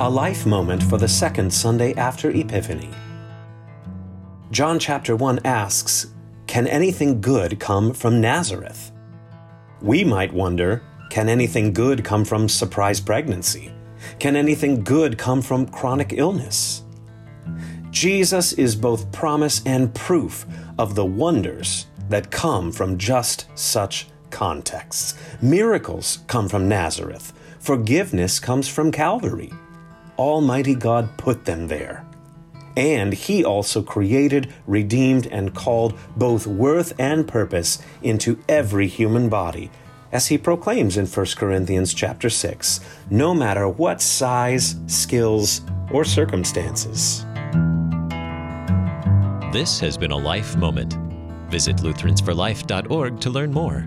A life moment for the second Sunday after Epiphany. John chapter 1 asks, Can anything good come from Nazareth? We might wonder, can anything good come from surprise pregnancy? Can anything good come from chronic illness? Jesus is both promise and proof of the wonders that come from just such contexts. Miracles come from Nazareth. Forgiveness comes from Calvary. Almighty God put them there. And He also created, redeemed, and called both worth and purpose into every human body, as He proclaims in 1 Corinthians chapter 6, no matter what size, skills, or circumstances. This has been a Life Moment. Visit Lutheransforlife.org to learn more.